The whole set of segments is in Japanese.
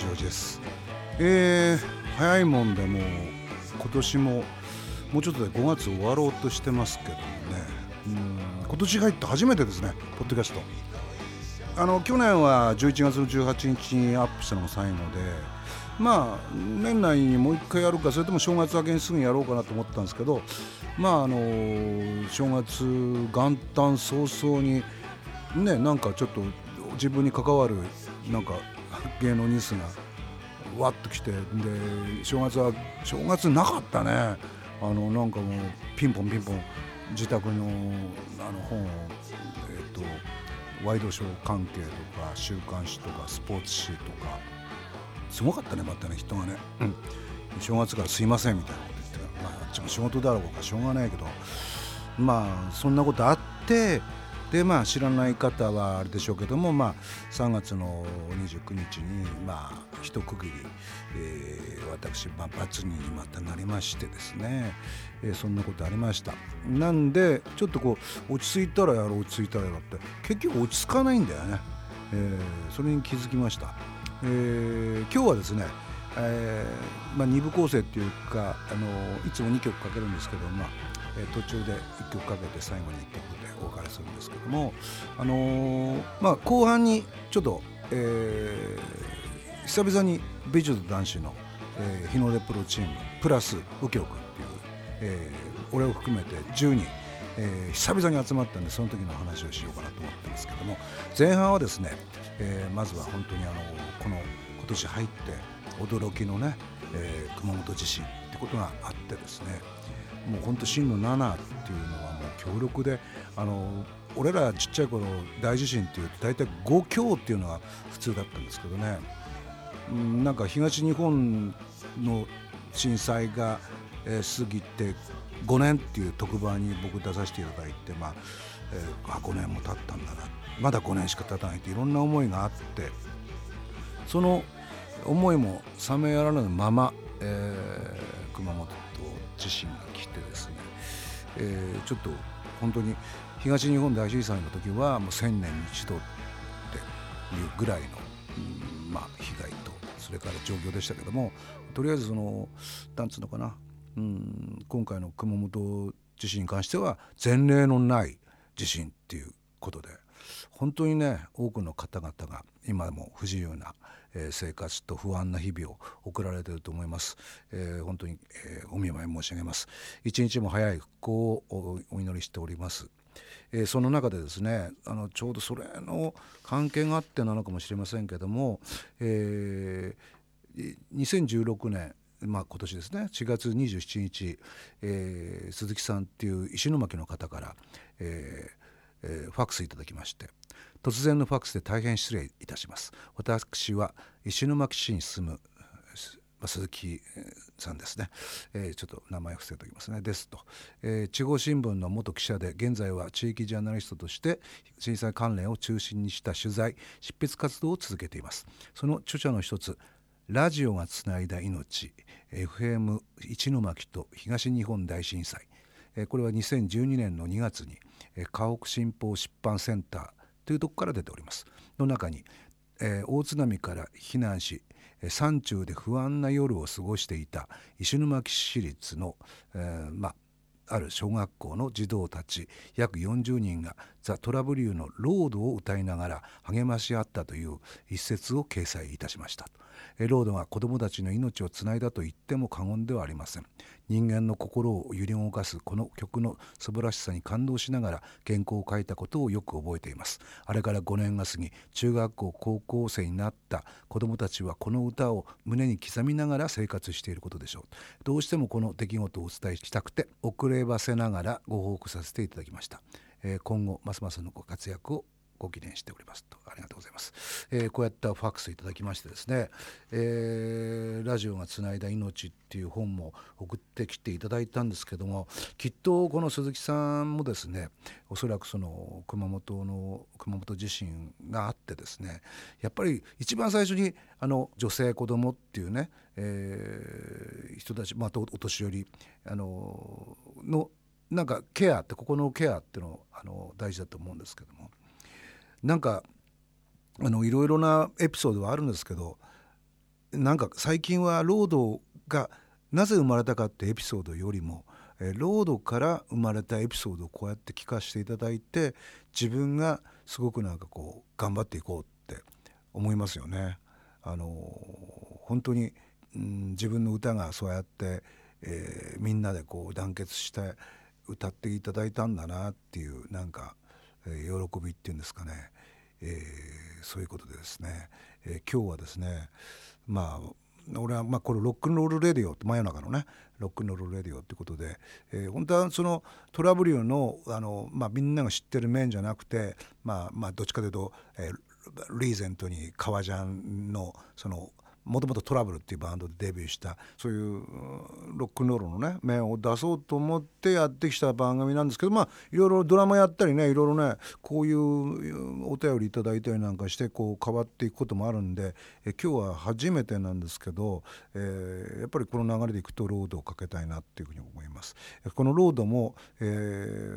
トラブリーの高橋洋二です。えー、早いもんでも今年ももうちょっとで5月終わろうとしてますけどもね。うん今年入って初めてですねポッドキャスト。あの去年は11月の18日にアップしたのが最後でまあ年内にもう一回やるかそれとも正月明けにすぐやろうかなと思ったんですけどまああの正月元旦早々にねなんかちょっと自分に関わるなんか芸能ニュースがわっと来てで正月は正月なかったね。あのなんかもうピンポンピンポン自宅のあの本を、えっと、ワイドショー関係とか週刊誌とかスポーツ紙とか。すごかったねまたね人がね、うん、正月からすいませんみたいなこと言ってまああっちも仕事だろうかしょうがないけど。まあそんなことあってでまあ知らない方はあれでしょうけども、まあ、3月の29日にまあ一区切り、えー、私、まあ、罰にまたなりましてですね、えー、そんなことありました。なんでちょっとこう落ち着いたらやろう落ち着いたらやろうって結局落ち着かないんだよね、えー、それに気づきました、えー、今日はですねえーまあ、2部構成っていうかあのいつも2曲かけるんですけど、まあえ、途中で1曲かけて最後に1曲でお別れするんですけども、あのー、まあ、後半にちょっと、えー、久々に美女と男子の、えー、日の出プロチームプラス右京君っていう、えー、俺を含めて10人、えー、久々に集まったんでその時の話をしようかなと思ってますけども前半はですね、えー、まずは本当にあのこの今年入って驚きのね、えー、熊本地震ってことがあってですねもう本当震度7っていうのはもう強力であの俺らちっちゃい頃大地震っていうと大体5強っていうのが普通だったんですけどね、なんか東日本の震災が、過ぎて5年っていう特番に僕出させていただいて、まあえー、あ5年も経ったんだな。まだ5年しか経たないっていろんな思いがあってその思いも冷めやらぬまま、えー、熊本地震が来てですね、えー、ちょっと本当に東日本大震災の時はもう1000年に一度っていうぐらいの、うん、まあ、被害とそれから状況でしたけどもとりあえずそのなんつうのかな、うん、今回の熊本地震に関しては前例のない地震っていうことで本当にね多くの方々が今も不自由なえ生活と不安な日々を送られていると思います、えー、本当に、えー、お見舞い申し上げます。一日も早い復興をお祈りしております。えー、その中でですねあのちょうどそれの関係があってなのかもしれませんけども、えー、2016年まあ、今年ですね4月27日、えー、鈴木さんっていう石巻の方から、えーえー、ファックスいただきまして。突然のファックスで大変失礼いたします。私は石巻市に住む鈴木さんですね、えー、ちょっと名前伏せておきますね。ですと、えー、地方新聞の元記者で現在は地域ジャーナリストとして震災関連を中心にした取材執筆活動を続けています。その著者の一つラジオがつないだ命 FM 一巻と東日本大震災。これは2012年の2月に家屋新報出版センターというとこから出ております。の中に、えー、大津波から避難し山中で不安な夜を過ごしていた石巻市立の、えー、まあある小学校の児童たち約40人がザ・トラブリューの「ロード」を歌いながら励まし合ったという一節を掲載いたしました。ロードが子どもたちの命をつないだと言っても過言ではありません。人間の心を揺り動かすこの曲の素晴らしさに感動しながら原稿を書いたことをよく覚えています。あれから5年が過ぎ中学校高校生になった子どもたちはこの歌を胸に刻みながら生活していることでしょう。どうしてもこの出来事をお伝えしたくて遅ればせながらご報告させていただきました、えー、今後ますますのご活躍をご記念しておりますとありがとうございます、えー、こうやったファックスいただきましてですね、えー、ラジオがつないだ命っていう本も送ってきていただいたんですけどもきっとこの鈴木さんもですねおそらくその熊本の熊本地震があってですねやっぱり一番最初にあの女性子供っていうね、えー、人たち、まあ、お年寄りあののなんかケアってここのケアっていうのあの大事だと思うんですけどもなんかあのいろいろなエピソードはあるんですけどなんか最近はロードがなぜ生まれたかってエピソードよりもロードから生まれたエピソードをこうやって聞かせていただいて自分がすごくなんかこう頑張っていこうって思いますよね。あの本当に、うん、自分の歌がそうやって、えー、みんなでこう団結して歌っていただいたんだなっていうなんか、えー、喜びっていうんですかね、えー、そういうことでですね、え今日はですねまあ俺はまあこれロックンロールレディオって真夜中のねロックンロールレディオってことで、えー、本当はそのトラブルのあの、まあ、みんなが知ってる面じゃなくて、まあ、まあどっちかというと、えー、リーゼントに革ジャンのそのもともとトラブルっていうバンドでデビューしたそういうロックンロールのね面を出そうと思ってやってきた番組なんですけどまあいろいろドラマやったりねいろいろねこういうお便りいただいたりなんかしてこう変わっていくこともあるんでえ今日は初めてなんですけど、えー、やっぱりこの流れでいくとロードをかけたいなっていうふうに思います。このロードも、え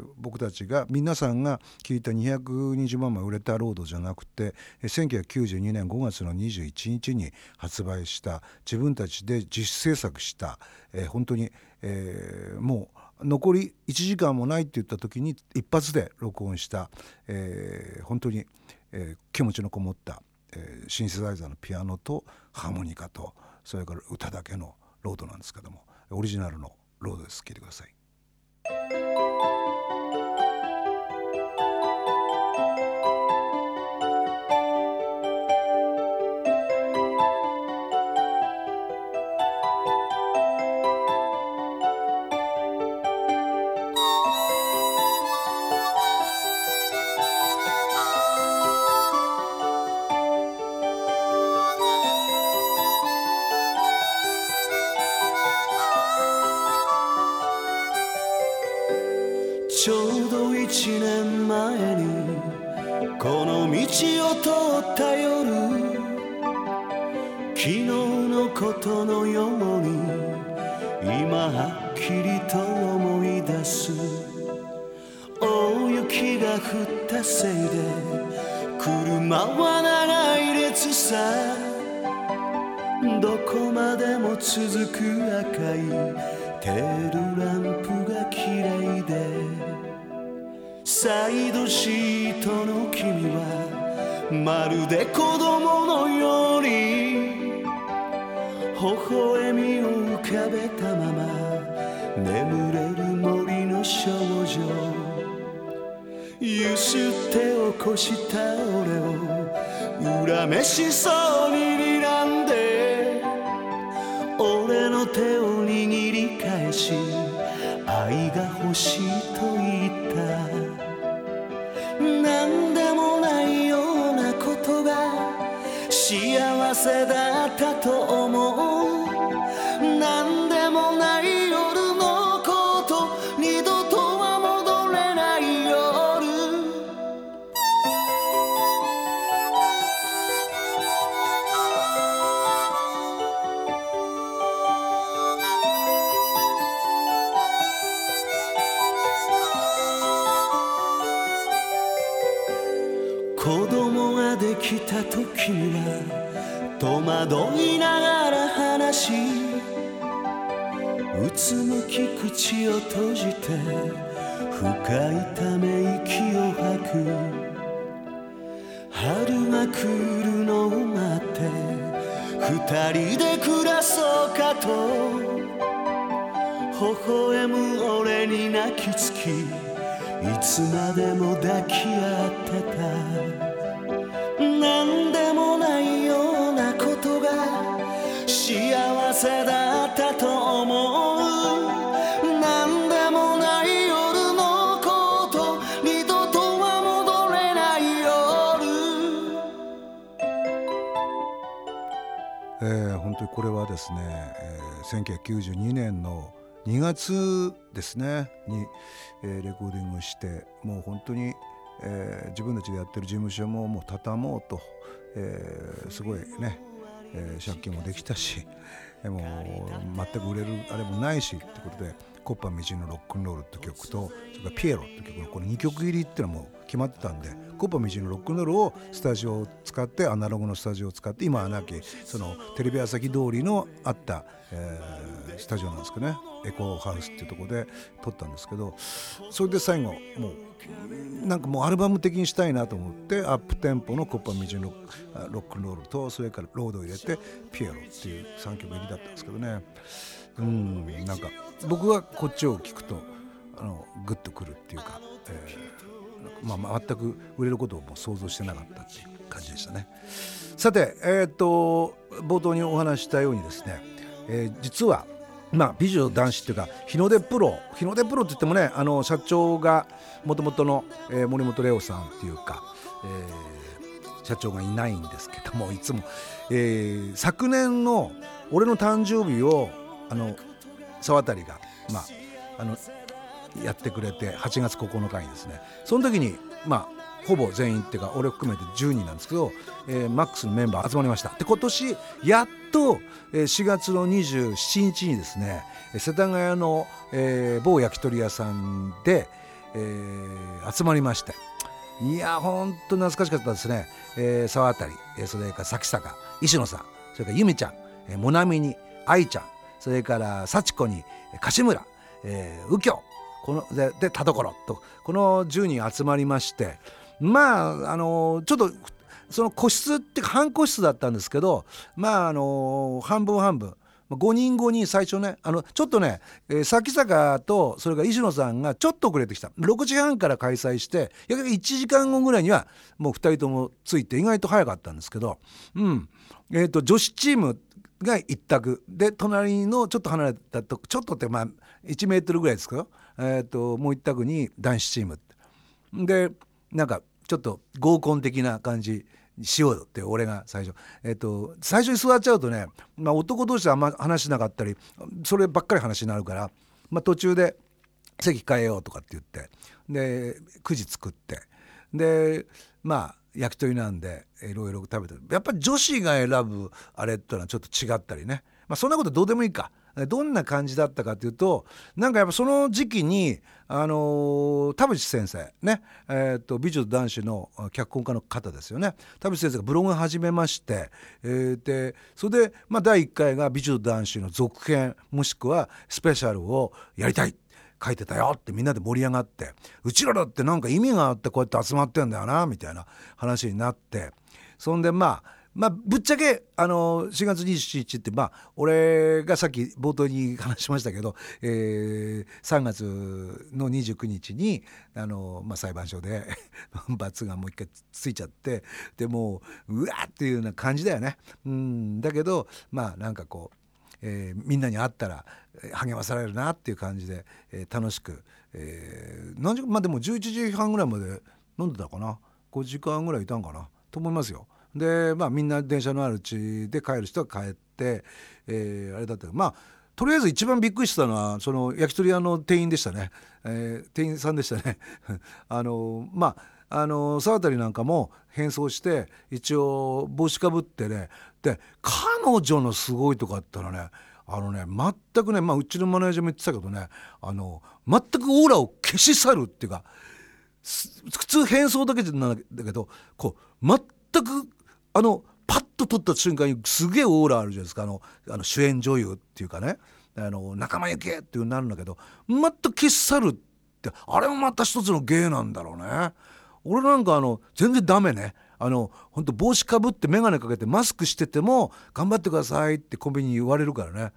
ー、僕たちが皆さんが聞いた220万枚売れたロードじゃなくて1992年5月の21日に発売した自分たちで自主制作した、えー、本当に、えー、もう残り1時間もないって言った時に一発で録音した、えー、本当に、えー、気持ちのこもった、えー、シンセサイザーのピアノとハーモニカとそれから歌だけのロードなんですけどもオリジナルのロードです。聴いてください。を通った夜昨日のことのように今はっきりと思い出す。大雪が降ったせいで車は長い列さ。どこまでも続く赤いテールランプが綺いでサイドシートの君はまるで子供のよ。うに微笑みを浮かべたまま眠れる森の少女ゆすって起こした俺を恨めしそうに睨んで俺の手を握り返し愛が欲しいと言った。幸せだったと思う。二人で暮らそうかと。微笑む俺に泣きつきいつまでも抱き合ってた。何でもないようなことが幸せだ本当にこれはですね、えー、1992年の2月ですねに、えー、レコーディングしてもう本当にえー、自分たちでやってる事務所ももう畳もうと、えー、すごいね、えー、借金もできたし、えー、もう全く売れるあれもないしってことでコッパみじんのロックンロール」って曲とそれから「ピエロ」って曲のこの2曲入りっていうのも決まってたんでコッパみじんのロックンロールをスタジオを使ってアナログのスタジオを使って今はなきそのテレビ朝日通りのあった、えー、スタジオなんですけどね。エコーハウスっていうところで撮ったんですけどそれで最後もうなんかもうアルバム的にしたいなと思ってアップテンポのコッパみじんのロックンロールとそれからロードを入れてピエロっていう3曲入りだったんですけどね。うんなんか僕はこっちを聞くとあのグッとくるっていうか、えー、まあ、全く売れることをもう想像してなかったっていう感じでしたね。さてえっ、と冒頭にお話したようにですね、えー、実はまあ、美女男子っていうか日の出プロ日の出プロって言ってもねあの社長がもともとの、えー、森本レオさんっていうか、えー、社長がいないんですけどもいつも、えー、昨年の俺の誕生日をあの沢渡が、まあ、あのやってくれて8月9日にですね。その時にまあほぼ全員っていうか俺含めて10人なんですけど、えー、マックスのメンバー集まりました。で今年やっと、えー、4月の27日にですね世田谷の、えー、某焼き鳥屋さんで、えー、集まりまして。いやほんと懐かしかったですね、えー、沢渡、えー、それから崎坂石野さんそれから由美ちゃん、えー、もなみに愛ちゃんそれから幸子に柏村、えー、右京このでで田所とこの10人集まりましてまああのちょっとその個室って半個室だったんですけどまああの半分半分。5人5人最初ね。あのちょっとね、えー、崎坂とそれから石野さんがちょっと遅れてきた。6時半から開催して約1時間後ぐらいにはもう2人ともついて意外と早かったんですけど、うん。えーと、女子チームが一択。で隣のちょっと離れたとちょっとってまあ1メートルぐらいですけど、えーと、もう一択に男子チームでなんかちょっと合コン的な感じしようよって俺が最初。えっ、と最初に座っちゃうとね、まあ、男同士であんま話しなかったりそればっかり話になるから、まあ、途中で席変えようとかって言ってで9時作って。でまあ焼き鳥なんでいろいろ食べてやっぱり女子が選ぶあれってのはちょっと違ったりね、まあ、そんなことどうでもいいか。どんな感じだったかというとなんかやっぱその時期にあの田淵先生ね、えーと、美女と男子の脚本家の方ですよね。田淵先生がブログを始めまして、えー、でそれで、まあ、第1回が美女と男子の続編もしくはスペシャルをやりたい。書いてたよってみんなで盛り上がってうちらだってなんか意味があってこうやって集まってんだよなみたいな話になってそんでまあまあ、ぶっちゃけあの4月27日ってまあ俺がさっき冒頭に話しましたけど、え、3月の29日にあの、まあ、裁判所で 罰がもう一回ついちゃってでもううわっていうような感じだよね。だけどまあなんかこう、えー、みんなに会ったら励まされるなっていう感じで、えー、楽しく、えー、何時まあでも11時半ぐらいまで飲んでたかな。5時間ぐらいいたんかな。と思いますよ。でまあみんな電車のあるうちで帰る人は帰って、えー、あれだったまあとりあえず一番びっくりしたのはその焼き鳥屋の店員でしたね、えー、店員さんでしたね。あのまああの沢渡なんかも変装して一応帽子かぶってね。で彼女のすごいとこあったらねあのね全くね、まあ、うちのマネージャーも言ってたけどねあの全くオーラを消し去るっていうか普通変装だけじゃなんだけどこう全くあのパッと撮った瞬間にすげえオーラあるじゃないですか。あのあの主演女優っていうかね。あの仲間由紀っていうなるんだけど全く消し去るってあれもまた一つの芸なんだろうね。俺なんかあの全然ダメね。あの本当帽子かぶって眼鏡かけてマスクしてても頑張ってくださいってコンビニに言われるからね。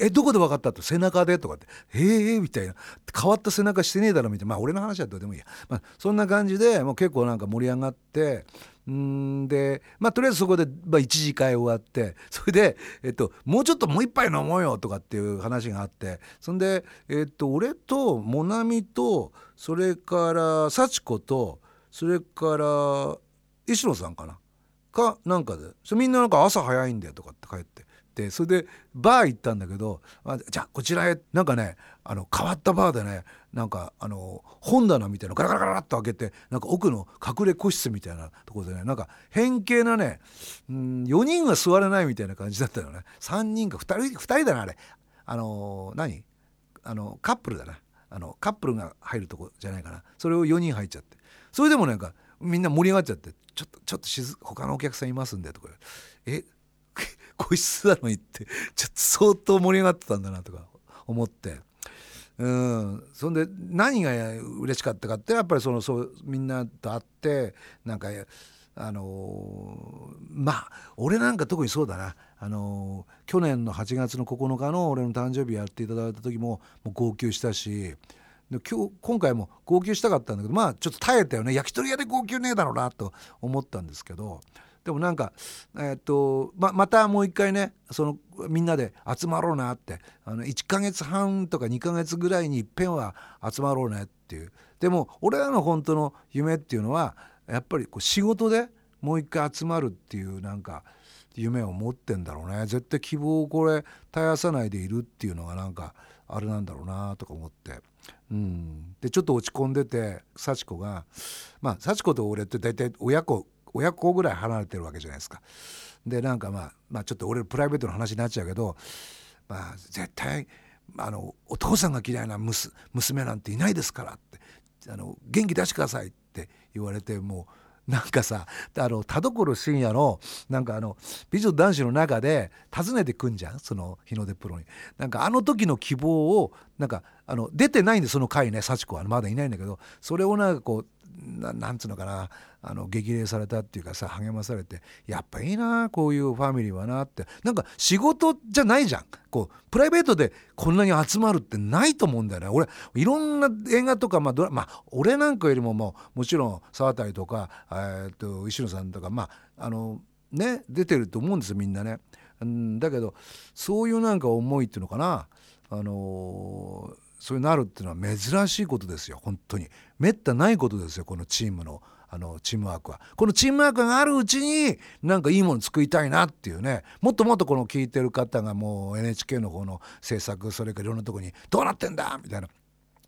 えどこで分かったって背中でとかって「へえ」みたいな。変わった背中してねえだろみたいな。まあ俺の話はどうでもいいや、まあ、そんな感じでもう結構なんか盛り上がって。んでまあとりあえずそこで、まあ、1次会終わって。それで、えっと、もうちょっともう一杯飲もうよとかっていう話があって。そんで、えっと、俺とモナミとそれから幸子とそれから石野さんかな？かなんかでみんななんか朝早いんだよとかって帰ってってそれでバー行ったんだけどじゃあこちらへなんかねあの変わったバーでねなんかあの本棚みたいなのガラガラガラっと開けてなんか奥の隠れ個室みたいなところでねなんか変形なねうん4人は座れないみたいな感じだったよね。3人か2人2人だなあれ。あの、何？あのカップルだな。あのカップルが入るとこじゃないかな。それを4人入っちゃって。それでもなんかみんな盛り上がっちゃって「ちょっとちょっと他のお客さんいますんで」とか「え？個室なのに」ってちょっと相当盛り上がってたんだなとか思って。うん。そんで何が嬉しかったかってやっぱりそのそうみんなと会ってなんかあのー、まあ俺なんか特にそうだな、あのー、去年の8月の9日の俺の誕生日やっていただいた時ももう号泣したしで今日今回も号泣したかったんだけどまあちょっと耐えたよね。焼き鳥屋で号泣ねえだろうなと思ったんですけどでもなんか、えー、っとままたもう一回ねそのみんなで集まろうなってあの1ヶ月半とか2ヶ月ぐらいにいっぺんは集まろうねっていう。でも俺らの本当の夢っていうのはやっぱりこう仕事でもう一回集まるっていうなんか夢を持ってんだろうね。絶対希望をこれ絶やさないでいるっていうのがなんかあれなんだろうなとか思って。うん、でちょっと落ち込んでて幸子がまあ幸子と俺って大体親子親子ぐらい離れてるわけじゃないですか。でなんかまあ、まあ、ちょっと俺プライベートの話になっちゃうけど、まあ、絶対あのお父さんが嫌いな娘なんていないですからってあの元気出してくださいって言われてもうなんかさあの田所信也のなんかあの美女男子の中で訪ねてくんじゃん？その日の出プロに。なんかあの時の希望をなんかあの出てないんでその回ね幸子は。まだいないんだけどそれをなんかこうななんつうのかなあの激励されたっていうかさ励まされてやっぱいいなこういうファミリーはなって。なんか仕事じゃないじゃん。こうプライベートでこんなに集まるってないと思うんだよね。俺いろんな映画とか、まあ、ドラまあ俺なんかよりももうもちろん沢渡とか、えー、と石野さんとかまああのね出てると思うんですよみんなね。んだけどそういうなんか思いっていうのかな。あのそうなるっていうのは珍しいことですよ。本当に。めったないことですよこのチームのあのチームワークは。このチームワークがあるうちになんかいいもの作りたいなっていうね。もっともっとこの聞いてる方がもう NHK の方の制作それからいろんなとこにどうなってんだみたいな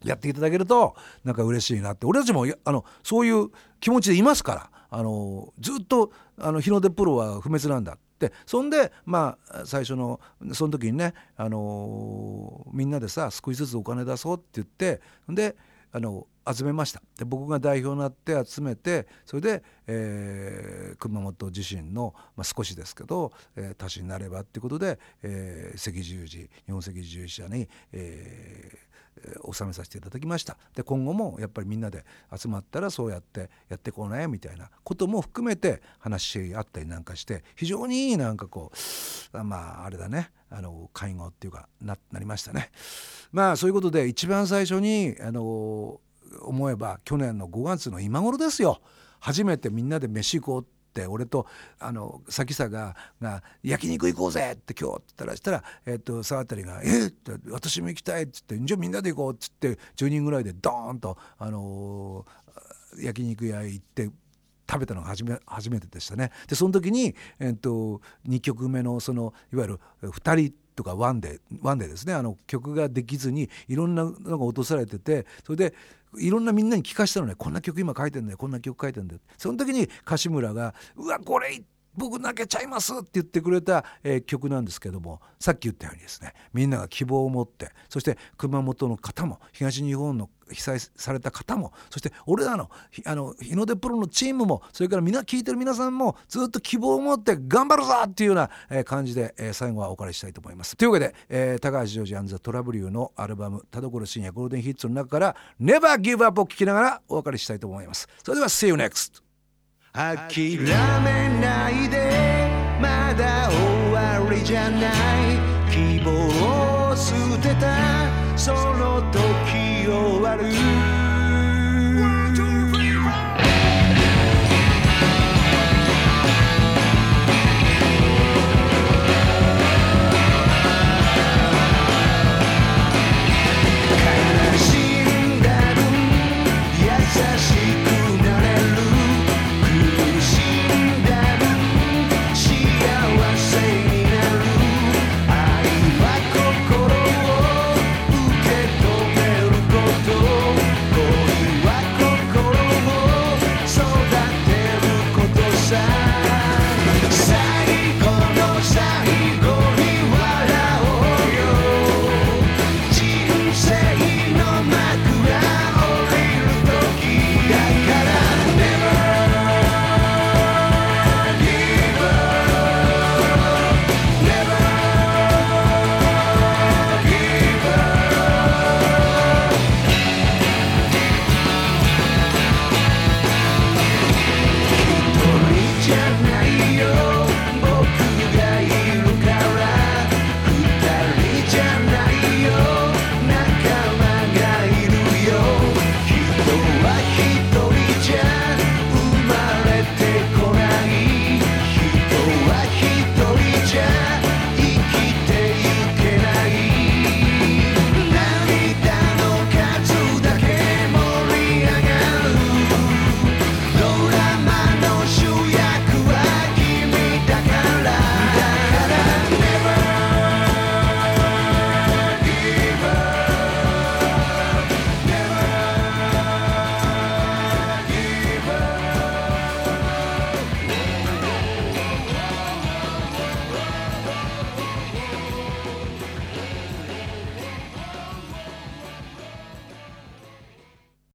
やっていただけるとなんか嬉しいなって。俺たちもあのそういう気持ちでいますから。あのずっとあの日の出プロは不滅なんだ。ってそんでまあ最初のその時にね、あのみんなでさ少しずつお金出そうって言ってであの集めました。で僕が代表になって集めてそれで、えー、熊本地震の、まあ、少しですけど、えー、足しになればっていうことで、えー、赤十字日本赤十字社に、えー、収めさせていただきました。で今後もやっぱりみんなで集まったらそうやってやってこないみたいなことも含めて話し合ったりなんかして非常にいいなんかこうまああれだね。あの会合っていうかななりましたね。まあそういうことで一番最初にあの思えば去年の5月の今頃ですよ。初めてみんなで飯行こうってって俺とあの咲さがが「焼肉行こうぜ!」って今日って言ったらしたら、えー、と沢渡が「えっ!」って「私も行きたい」っつって「じゃあみんなで行こう」っつって10人ぐらいでドーンと、あのー、焼肉屋行って食べたのが初め初めてでしたね。でその時に、えーと、2曲目のそのいわゆる2人とかワンでワンでですね。あの曲ができずにいろんなのが落とされててそれでいろんなみんなに聞かしたのね。こんな曲今書いてんだよこんな曲書いてんだよ。その時に樫村が「うわこれ僕泣けちゃいます」って言ってくれた、えー、曲なんですけどもさっき言ったようにですねみんなが希望を持ってそして熊本の方も東日本の被災された方もそして俺らのあの日の出プロのチームもそれからみんな聞いてる皆さんもずっと希望を持って頑張るぞっていうような、えー、感じで、えー、最後はお借りしたいと思います。というわけで、えー、高橋ジョージアンザトラブリューのアルバム「田所深夜ゴールデンヒッツ」の中から「Never Give Up」を聴きながらお別れしたいと思います。それでは See you next! 諦めないでまだ終わりじゃない希望を捨てたその時を